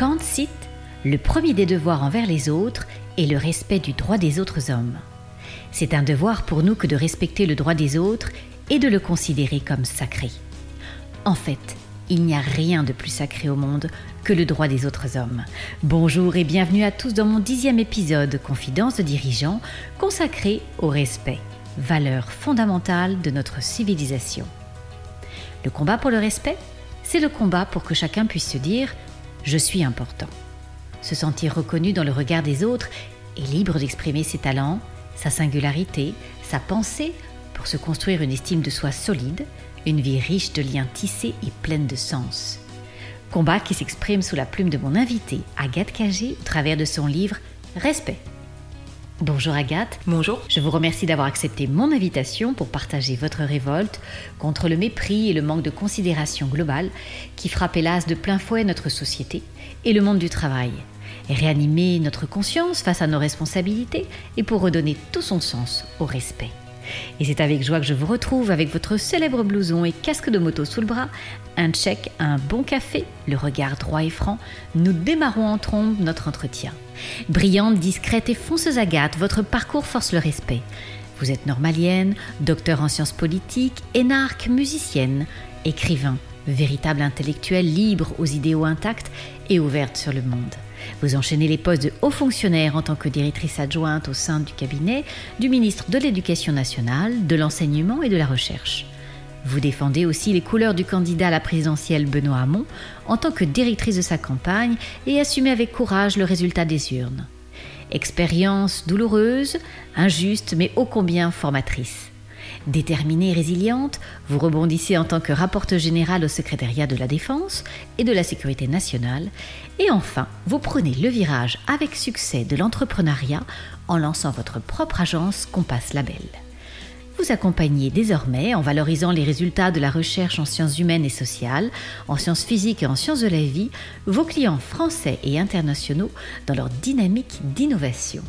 Kant cite Le premier des devoirs envers les autres est le respect du droit des autres hommes. C'est un devoir pour nous que de respecter le droit des autres et de le considérer comme sacré. En fait, il n'y a rien de plus sacré au monde que le droit des autres hommes. Bonjour et bienvenue à tous dans mon dixième épisode Confidence de dirigeants consacré au respect, valeur fondamentale de notre civilisation. Le combat pour le respect, c'est le combat pour que chacun puisse se dire ⁇ Je suis important ⁇ Se sentir reconnu dans le regard des autres et libre d'exprimer ses talents, sa singularité, sa pensée pour se construire une estime de soi solide, une vie riche de liens tissés et pleine de sens. Combat qui s'exprime sous la plume de mon invité, Agathe Cagé, au travers de son livre Respect. Bonjour Agathe. Bonjour. Je vous remercie d'avoir accepté mon invitation pour partager votre révolte contre le mépris et le manque de considération globale qui frappe hélas de plein fouet notre société et le monde du travail, et réanimer notre conscience face à nos responsabilités et pour redonner tout son sens au respect. Et c'est avec joie que je vous retrouve avec votre célèbre blouson et casque de moto sous le bras, un check, un bon café, le regard droit et franc. Nous démarrons en trombe notre entretien. Brillante, discrète et fonceuse Agathe, votre parcours force le respect. Vous êtes normalienne, docteur en sciences politiques, énarque, musicienne, écrivain, véritable intellectuel libre aux idéaux intacts et ouverte sur le monde. Vous enchaînez les postes de haut fonctionnaire en tant que directrice adjointe au sein du cabinet du ministre de l'Éducation nationale, de l'enseignement et de la recherche. Vous défendez aussi les couleurs du candidat à la présidentielle Benoît Hamon en tant que directrice de sa campagne et assumez avec courage le résultat des urnes. Expérience douloureuse, injuste mais ô combien formatrice. Déterminée et résiliente, vous rebondissez en tant que rapporteur général au secrétariat de la Défense et de la Sécurité nationale. Et enfin, vous prenez le virage avec succès de l'entrepreneuriat en lançant votre propre agence Compass Label. Vous accompagnez désormais en valorisant les résultats de la recherche en sciences humaines et sociales, en sciences physiques et en sciences de la vie, vos clients français et internationaux dans leur dynamique d'innovation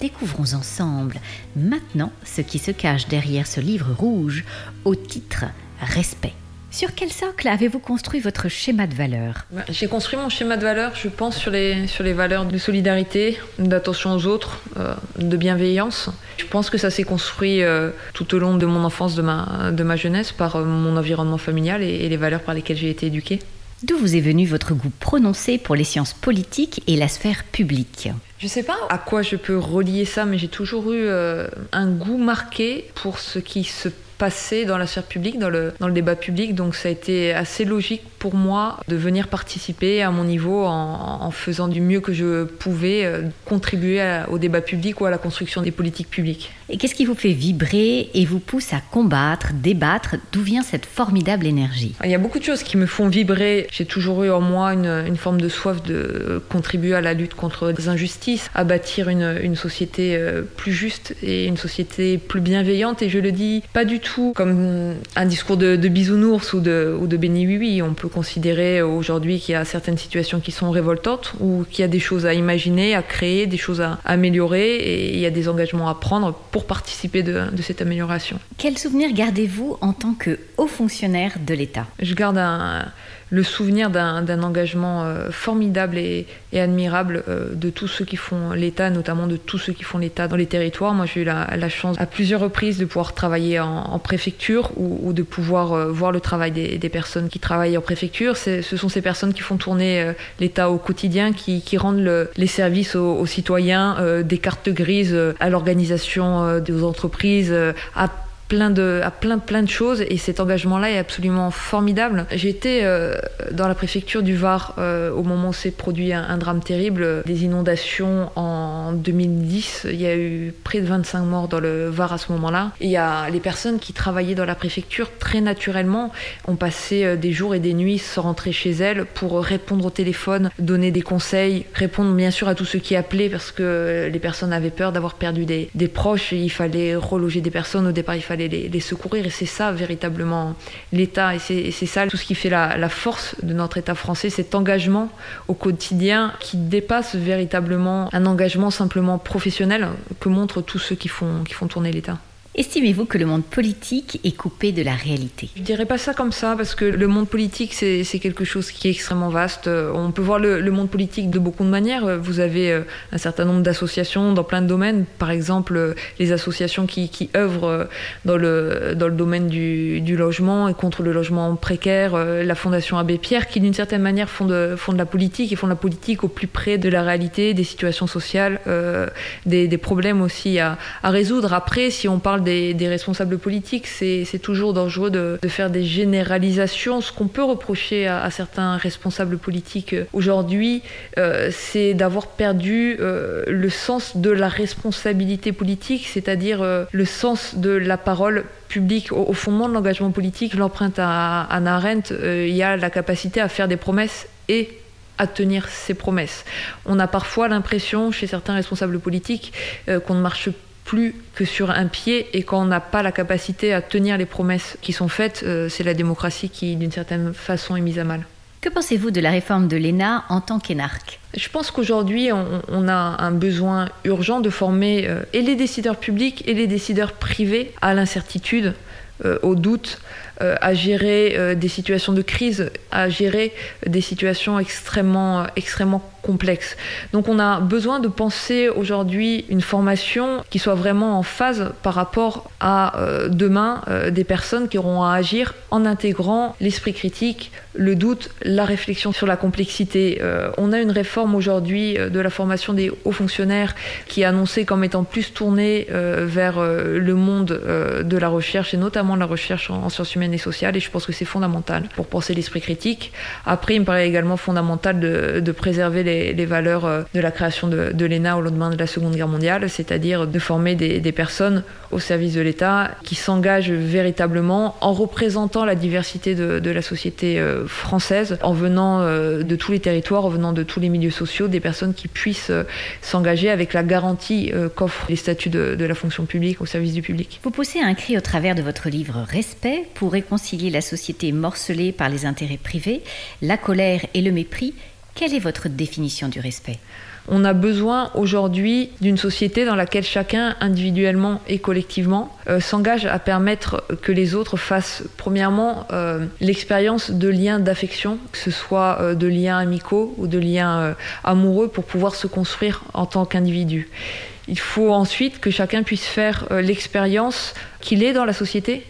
découvrons ensemble maintenant ce qui se cache derrière ce livre rouge au titre Respect. Sur quel socle avez-vous construit votre schéma de valeurs? Bah, J'ai construit mon schéma de valeurs, je pense, sur les, sur les valeurs de solidarité, d'attention aux autres, euh, de bienveillance. Je pense que ça s'est construit euh, tout au long de mon enfance, de ma, de ma jeunesse, par euh, mon environnement familial et, et les valeurs par lesquelles j'ai été éduquée. D'où vous est venu votre goût prononcé pour les sciences politiques et la sphère publique? Je sais pas. À quoi je peux relier ça, mais j'ai toujours eu un goût marqué pour ce qui se passé dans la sphère publique, dans le, dans le débat public. Donc ça a été assez logique pour moi de venir participer à mon niveau en, faisant du mieux que je pouvais euh, contribuer au débat public ou à la construction des politiques publiques. Et qu'est-ce qui vous fait vibrer et vous pousse à combattre, débattre? D'où vient cette formidable énergie? Il y a beaucoup de choses qui me font vibrer. J'ai toujours eu en moi une, une, forme de soif de contribuer à la lutte contre les injustices, à bâtir une, une société euh, plus juste et une société plus bienveillante. Et je le dis pas du tout comme un discours de, bisounours ou de, ou de béni oui On peut considérer aujourd'hui qu'il y a certaines situations qui sont révoltantes ou qu'il y a des choses à imaginer, à créer, des choses à améliorer et il y a des engagements à prendre pour participer de, cette amélioration. Quel souvenir gardez-vous en tant que haut fonctionnaire de l'État? Je garde un le souvenir d'un engagement euh, formidable et, admirable euh, de tous ceux qui font l'État, notamment de tous ceux qui font l'État dans les territoires. Moi, j'ai eu la, chance à plusieurs reprises de pouvoir travailler en, préfecture ou, de pouvoir euh, voir le travail des, personnes qui travaillent en préfecture. Ce sont ces personnes qui font tourner l'État au quotidien, qui, rendent les services aux, citoyens, des cartes grises à l'organisation des entreprises, à plein de, à plein, de choses et cet engagement-là est absolument formidable. Été euh, dans la préfecture du Var euh, au moment où s'est produit un, drame terrible, des inondations en 2010. Il y a eu près de 25 morts dans le Var à ce moment-là. Et il y a les personnes qui travaillaient dans la préfecture très naturellement ont passé euh, des jours et des nuits sans rentrer chez elles pour répondre au téléphone, donner des conseils, répondre bien sûr à tous ceux qui appelaient parce que les personnes avaient peur d'avoir perdu des, des proches. Il fallait reloger des personnes. Au départ, il fallait les, secourir. Et c'est ça véritablement l'État. Et c'est ça tout ce qui fait la, force de notre État français, cet engagement au quotidien qui dépasse véritablement un engagement simplement professionnel que montrent tous ceux qui font, qui font tourner l'État. Estimez-vous que le monde politique est coupé de la réalité? Je dirais pas ça comme ça, parce que le monde politique, c'est quelque chose qui est extrêmement vaste. Euh, on peut voir le, monde politique de beaucoup de manières. Vous avez euh, un certain nombre d'associations dans plein de domaines. Par exemple, euh, les associations qui, qui œuvrent dans le, dans le domaine du, du, logement et contre le logement précaire. La Fondation Abbé Pierre, qui d'une certaine manière font de, font de la politique et font de la politique au plus près de la réalité, des situations sociales, des, des, problèmes aussi à, à résoudre. Après, si on parle responsables politiques, c'est toujours dangereux de, faire des généralisations. Ce qu'on peut reprocher à, certains responsables politiques euh, aujourd'hui, euh, c'est d'avoir perdu euh, le sens de la responsabilité politique, c'est-à-dire le sens de la parole publique. Au, fondement de l'engagement politique, l'empreinte à Anna Arendt, il y a la capacité à faire des promesses et à tenir ses promesses. On a parfois l'impression chez certains responsables politiques qu'on ne marche plus que sur un pied et quand on n'a pas la capacité à tenir les promesses qui sont faites, euh, c'est la démocratie qui, d'une certaine façon, est mise à mal. Que pensez-vous de la réforme de l'ENA en tant qu'énarque? Je pense qu'aujourd'hui, on, a un besoin urgent de former euh, et les décideurs publics et les décideurs privés à l'incertitude, euh, au doute, à gérer des situations de crise, à gérer des situations extrêmement, extrêmement complexe. Donc on a besoin de penser aujourd'hui une formation qui soit vraiment en phase par rapport à euh, demain euh, des personnes qui auront à agir en intégrant l'esprit critique, le doute, la réflexion sur la complexité. Euh, on a une réforme aujourd'hui de la formation des hauts fonctionnaires qui est annoncée comme étant plus tournée vers le monde de la recherche et notamment la recherche en, sciences humaines et sociales et je pense que c'est fondamental pour penser l'esprit critique. Après, il me paraît également fondamental de, de préserver les les, valeurs euh, de la création de, l'ENA au lendemain de la Seconde Guerre mondiale, c'est-à-dire de former des, personnes au service de l'État qui s'engagent véritablement en représentant la diversité de, la société euh, française, en venant euh, de tous les territoires, en venant de tous les milieux sociaux, des personnes qui puissent s'engager avec la garantie qu'offrent les statuts de, de la fonction publique au service du public. Vous poussez un cri au travers de votre livre Respect pour réconcilier la société morcelée par les intérêts privés, la colère et le mépris quelle est votre définition du respect? On a besoin aujourd'hui d'une société dans laquelle chacun, individuellement et collectivement, euh, s'engage à permettre que les autres fassent, premièrement, euh, l'expérience de liens d'affection, que ce soit euh, de liens amicaux ou de liens amoureux, pour pouvoir se construire en tant qu'individu. Il faut ensuite que chacun puisse faire l'expérience qu'il est dans la société,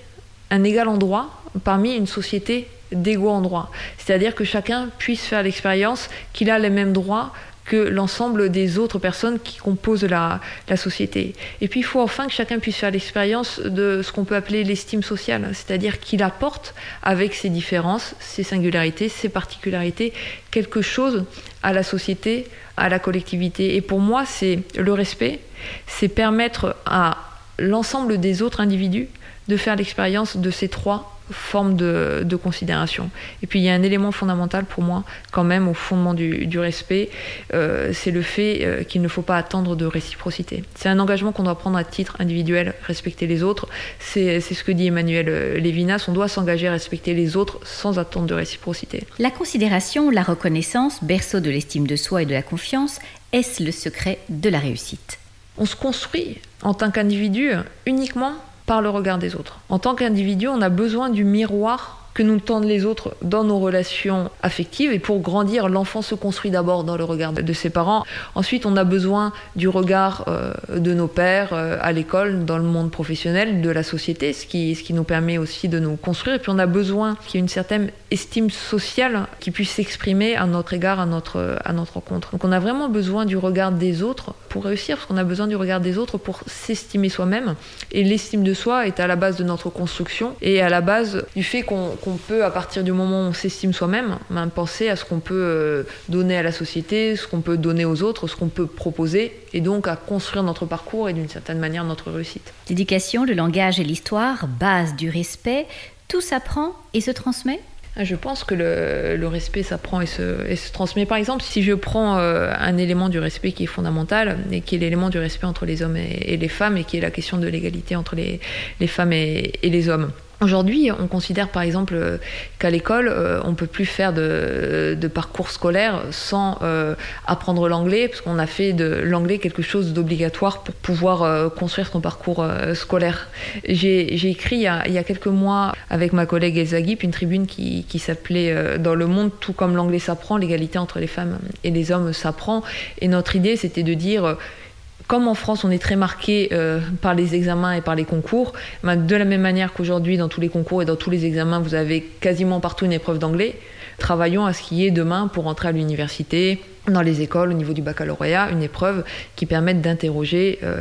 un égal endroit parmi une société d'égaux en droit. C'est-à-dire que chacun puisse faire l'expérience qu'il a les mêmes droits que l'ensemble des autres personnes qui composent la, la, société. Et puis il faut enfin que chacun puisse faire l'expérience de ce qu'on peut appeler l'estime sociale, c'est-à-dire qu'il apporte avec ses différences, ses singularités, ses particularités, quelque chose à la société, à la collectivité. Et pour moi, c'est le respect, c'est permettre à l'ensemble des autres individus de faire l'expérience de ces trois forme de, considération. Et puis il y a un élément fondamental pour moi, quand même, au fondement du, respect, euh, c'est le fait euh, qu'il ne faut pas attendre de réciprocité. C'est un engagement qu'on doit prendre à titre individuel, respecter les autres. C'est ce que dit Emmanuel euh, Lévinas, on doit s'engager à respecter les autres sans attendre de réciprocité. La considération, la reconnaissance, berceau de l'estime de soi et de la confiance, est-ce le secret de la réussite? On se construit en tant qu'individu uniquement par le regard des autres. En tant qu'individu, on a besoin du miroir que nous tendent les autres dans nos relations affectives. Et pour grandir, l'enfant se construit d'abord dans le regard de ses parents. Ensuite, on a besoin du regard euh, de nos pères euh, à l'école, dans le monde professionnel, de la société, ce qui, ce qui nous permet aussi de nous construire. Et puis, on a besoin qu'il y ait une certaine estime sociale qui puisse s'exprimer à notre égard, à notre, à notre rencontre. Donc, on a vraiment besoin du regard des autres pour réussir, parce qu'on a besoin du regard des autres pour s'estimer soi-même. Et l'estime de soi est à la base de notre construction et à la base du fait qu'on peut, à partir du moment où on s'estime soi-même, ben, penser à ce qu'on peut euh, donner à la société, ce qu'on peut donner aux autres, ce qu'on peut proposer, et donc à construire notre parcours et d'une certaine manière notre réussite. L'éducation, le langage et l'histoire, base du respect, tout s'apprend et se transmet? Je pense que le, respect s'apprend et se, et se, transmet. Par exemple, si je prends euh, un élément du respect qui est fondamental, et qui est l'élément du respect entre les hommes et, les femmes, et qui est la question de l'égalité entre les, femmes et les hommes Aujourd'hui, on considère par exemple euh, qu'à l'école, euh, on peut plus faire de, parcours scolaire sans euh, apprendre l'anglais, parce qu'on a fait de l'anglais quelque chose d'obligatoire pour pouvoir construire son parcours scolaire. J'ai écrit il y, a, quelques mois avec ma collègue Elsa Guip une tribune qui, qui s'appelait Dans le monde, tout comme l'anglais s'apprend, l'égalité entre les femmes et les hommes s'apprend. Et notre idée, c'était de dire comme en France, on est très marqué euh, par les examens et par les concours, ben, de la même manière qu'aujourd'hui, dans tous les concours et dans tous les examens, vous avez quasiment partout une épreuve d'anglais. Travaillons à ce qu'il y ait demain pour entrer à l'université, dans les écoles, au niveau du baccalauréat, une épreuve qui permette d'interroger euh,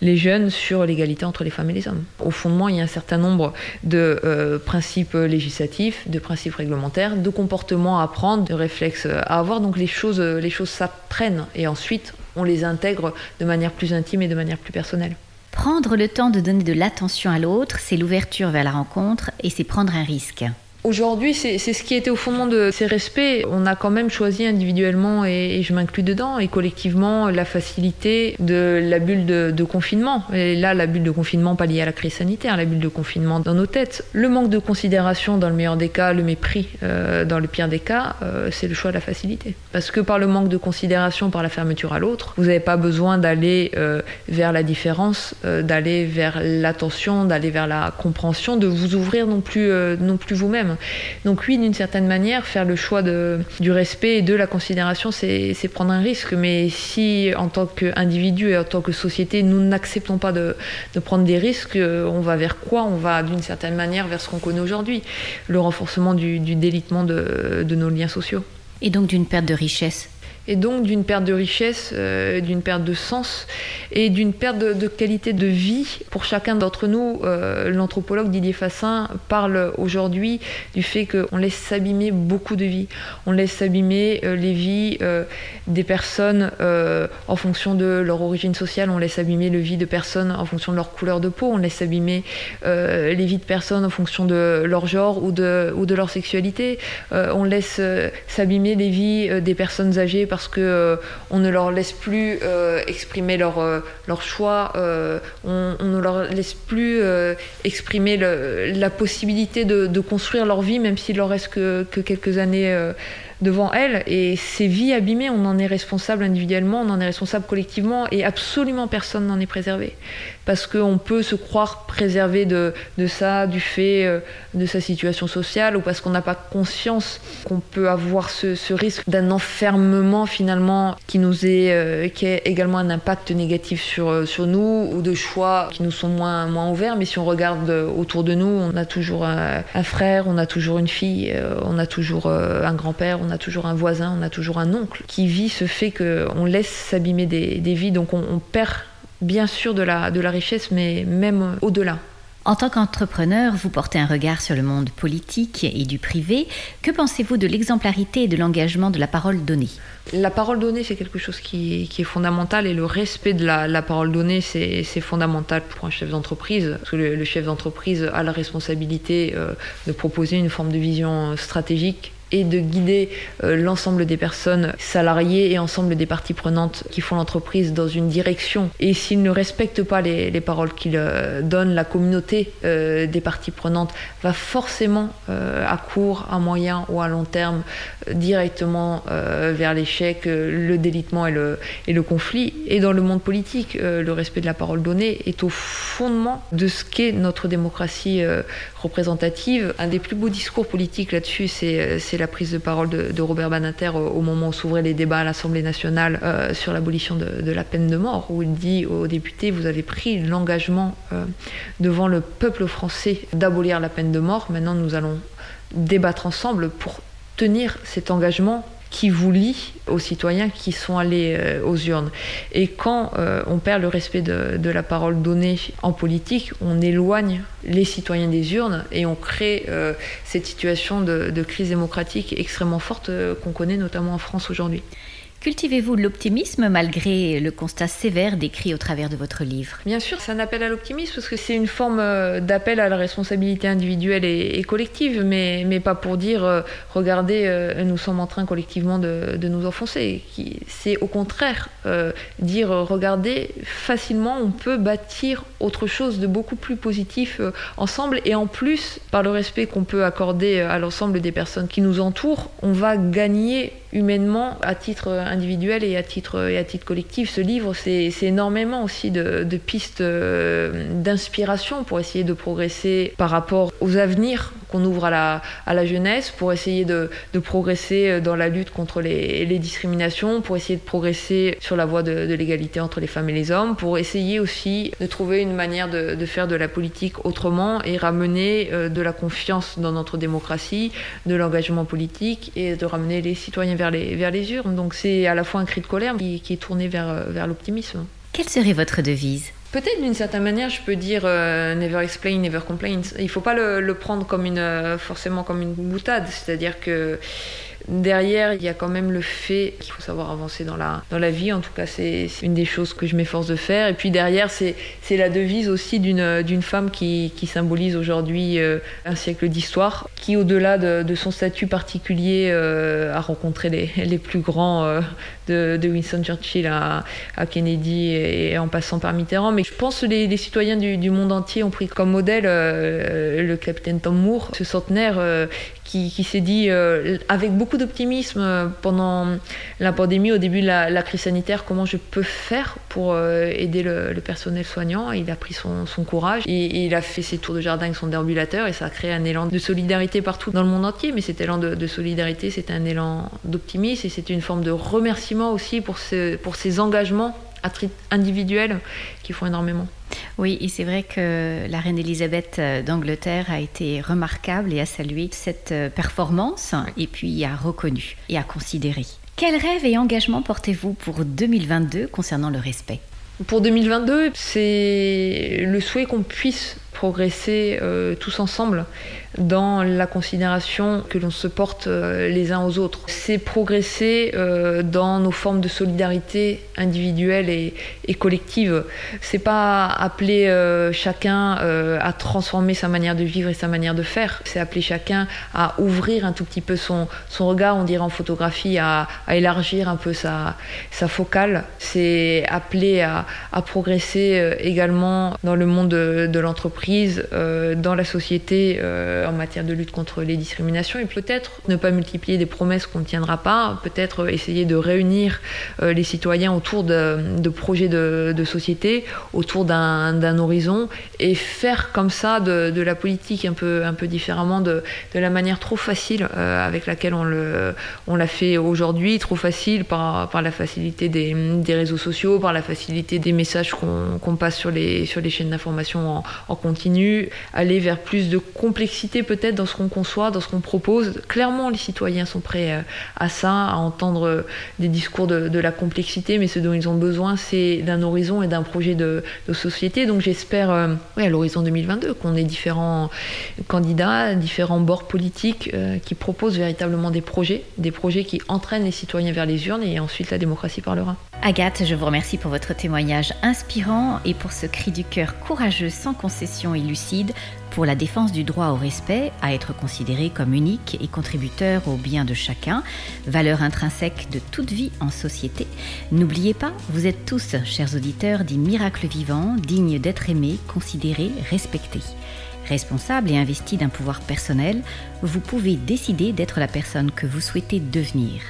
les jeunes sur l'égalité entre les femmes et les hommes. Au fondement, il y a un certain nombre de euh, principes législatifs, de principes réglementaires, de comportements à apprendre, de réflexes à avoir. Donc les choses, les choses s'apprennent et ensuite on les intègre de manière plus intime et de manière plus personnelle. Prendre le temps de donner de l'attention à l'autre, c'est l'ouverture vers la rencontre et c'est prendre un risque. Aujourd'hui, c'est ce qui était au fondement de ces respects. On a quand même choisi individuellement, et, je m'inclus dedans, et collectivement, la facilité de la bulle de, confinement. Et là, la bulle de confinement, pas liée à la crise sanitaire, la bulle de confinement dans nos têtes. Le manque de considération dans le meilleur des cas, le mépris euh, dans le pire des cas, euh, c'est le choix de la facilité. Parce que par le manque de considération, par la fermeture à l'autre, vous n'avez pas besoin d'aller euh, vers la différence, d'aller vers l'attention, d'aller vers la compréhension, de vous ouvrir non plus, non plus vous-même. Donc oui, d'une certaine manière, faire le choix du respect et de la considération, c'est prendre un risque. Mais si, en tant qu'individu et en tant que société, nous n'acceptons pas de, prendre des risques, on va vers quoi? On va d'une certaine manière vers ce qu'on connaît aujourd'hui, le renforcement du, délitement de nos liens sociaux. Et donc d'une perte de richesse? Et donc d'une perte de richesse, euh, d'une perte de sens et d'une perte de, qualité de vie pour chacun d'entre nous. Euh, l'anthropologue Didier Fassin parle aujourd'hui du fait qu'on laisse s'abîmer beaucoup de vies. On laisse s'abîmer euh, les vies des personnes en fonction de leur origine sociale, on laisse abîmer les vies de personnes en fonction de leur couleur de peau, on laisse abîmer les vies de personnes en fonction de leur genre ou de, ou de leur sexualité, on laisse s'abîmer les vies des personnes âgées parce que euh, on ne leur laisse plus euh, exprimer leur, euh, leur choix, on, ne leur laisse plus exprimer la possibilité de, construire leur vie, même s'il leur reste que, que quelques années devant elles. Et ces vies abîmées, on en est responsable individuellement, on en est responsable collectivement, et absolument personne n'en est préservé parce qu'on peut se croire préservé de, de ça, du fait euh, de sa situation sociale, ou parce qu'on n'a pas conscience qu'on peut avoir ce, ce risque d'un enfermement finalement qui nous est, euh, qui a également un impact négatif sur, euh, sur nous, ou de choix qui nous sont moins, moins ouverts. Mais si on regarde autour de nous, on a toujours un, frère, on a toujours une fille, on a toujours un grand-père, on a toujours un voisin, on a toujours un oncle qui vit ce fait qu'on laisse s'abîmer des, des vies, donc on, on perd bien sûr de la, de la richesse, mais même au-delà. En tant qu'entrepreneur, vous portez un regard sur le monde politique et du privé. Que pensez-vous de l'exemplarité et de l'engagement de la parole donnée? La parole donnée, c'est quelque chose qui, est fondamental et le respect de la, parole donnée, c'est fondamental pour un chef d'entreprise. Parce que le, chef d'entreprise a la responsabilité euh, de proposer une forme de vision stratégique et de guider euh, l'ensemble des personnes salariées et ensemble des parties prenantes qui font l'entreprise dans une direction. Et s'ils ne respectent pas les, paroles qu'ils euh, donnent, la communauté euh, des parties prenantes va forcément à court, à moyen ou à long terme directement vers l'échec, le délitement et le, et le conflit. Et dans le monde politique, le respect de la parole donnée est au fondement de ce qu'est notre démocratie représentative. Un des plus beaux discours politiques là-dessus, c'est la prise de parole de, Robert Banater au, moment où s'ouvraient les débats à l'Assemblée nationale euh, sur l'abolition de, la peine de mort, où il dit aux députés, vous avez pris l'engagement euh, devant le peuple français d'abolir la peine de mort, maintenant nous allons débattre ensemble pour tenir cet engagement qui vous lie aux citoyens qui sont allés euh, aux urnes. Et quand euh, on perd le respect de, la parole donnée en politique, on éloigne les citoyens des urnes et on crée euh, cette situation de, de, crise démocratique extrêmement forte qu'on connaît notamment en France aujourd'hui. Cultivez-vous l'optimisme malgré le constat sévère décrit au travers de votre livre? Bien sûr, c'est un appel à l'optimisme parce que c'est une forme euh, d'appel à la responsabilité individuelle et, collective, mais, mais pas pour dire euh, regardez, euh, nous sommes en train collectivement de, de nous enfoncer. C'est au contraire dire regardez, facilement on peut bâtir autre chose de beaucoup plus positif ensemble et en plus, par le respect qu'on peut accorder à l'ensemble des personnes qui nous entourent, on va gagner humainement à titre individuel et à titre, et à titre collectif. Ce livre, c'est énormément aussi de, pistes euh, d'inspiration pour essayer de progresser par rapport aux avenirs qu'on ouvre à la, à la jeunesse, pour essayer de, de progresser dans la lutte contre les, les, discriminations, pour essayer de progresser sur la voie de, de l'égalité entre les femmes et les hommes, pour essayer aussi de trouver une manière de, de faire de la politique autrement et ramener euh, de la confiance dans notre démocratie, de l'engagement politique et de ramener les citoyens vers les, vers les urnes. Donc c'est à la fois un cri de colère qui, est tourné vers, vers l'optimisme. Quelle serait votre devise? Peut-être d'une certaine manière, je peux dire euh, never explain, never complain. Il faut pas le, le, prendre comme une, euh, forcément comme une boutade. C'est-à-dire que Derrière, il y a quand même le fait qu'il faut savoir avancer dans la, dans la vie. En tout cas, c'est une des choses que je m'efforce de faire. Et puis derrière, c'est la devise aussi d'une femme qui, qui symbolise aujourd'hui euh, un siècle d'histoire, qui au-delà de, son statut particulier euh, a rencontré les, les plus grands euh, de, de, Winston Churchill à, à, Kennedy et en passant par Mitterrand. Mais je pense que les, les citoyens du, du, monde entier ont pris comme modèle le capitaine Tom Moore, ce centenaire qui, s'est dit avec beaucoup d'optimisme euh, pendant la pandémie, au début de la, crise sanitaire, comment je peux faire pour euh, aider le, personnel soignant. Il a pris son, courage et, il a fait ses tours de jardin avec son déambulateur et ça a créé un élan de solidarité partout dans le monde entier. Mais cet élan de, solidarité, c'était un élan d'optimisme et c'était une forme de remerciement aussi pour, ce, pour ces engagements individuels qui font énormément. Oui, et c'est vrai que la reine Elisabeth euh, d'Angleterre a été remarquable et a salué cette euh, performance et puis a reconnu et a considéré. Quel rêve et engagement portez-vous pour 2022 concernant le respect? Pour 2022, c'est le souhait qu'on puisse progresser euh, tous ensemble dans la considération que l'on se porte euh, les uns aux autres. C'est progresser euh, dans nos formes de solidarité individuelle et, collective. C'est pas appeler euh, chacun à transformer sa manière de vivre et sa manière de faire. C'est appeler chacun à ouvrir un tout petit peu son, regard, on dirait en photographie, à, élargir un peu sa, focale. C'est appeler à, progresser également dans le monde de, de l'entreprise, dans la société en matière de lutte contre les discriminations et peut-être ne pas multiplier des promesses qu'on ne tiendra pas, peut-être essayer de réunir euh, les citoyens autour de, projets de, société, autour d'un horizon et faire comme ça de, la politique un peu, un peu différemment de, la manière trop facile euh, avec laquelle on l'a on fait aujourd'hui, trop facile par, par la facilité des, des, réseaux sociaux, par la facilité des messages qu'on passe sur les, sur les chaînes d'information en, en continu, aller vers plus de complexité peut-être dans ce qu'on conçoit, dans ce qu'on propose. Clairement, les citoyens sont prêts euh, à ça, à entendre euh, des discours de, la complexité, mais ce dont ils ont besoin, c'est d'un horizon et d'un projet de, société. Donc j'espère, euh, à l'horizon 2022, qu'on ait différents candidats, différents bords politiques qui proposent véritablement des projets, des projets qui entraînent les citoyens vers les urnes et ensuite la démocratie parlera. Agathe, je vous remercie pour votre témoignage inspirant et pour ce cri du cœur courageux, sans concession et lucide pour la défense du droit au respect, à être considéré comme unique et contributeur au bien de chacun, valeur intrinsèque de toute vie en société. N'oubliez pas, vous êtes tous, chers auditeurs, des miracles vivants, dignes d'être aimés, considérés, respectés. Responsable et investi d'un pouvoir personnel, vous pouvez décider d'être la personne que vous souhaitez devenir.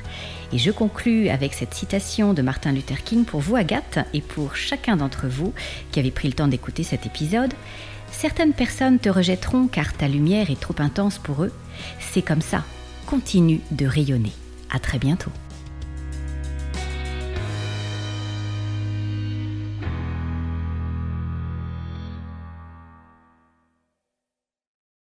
Et je conclus avec cette citation de Martin Luther King pour vous, Agathe, et pour chacun d'entre vous qui avez pris le temps d'écouter cet épisode. Certaines personnes te rejetteront car ta lumière est trop intense pour eux. C'est comme ça. Continue de rayonner. À très bientôt.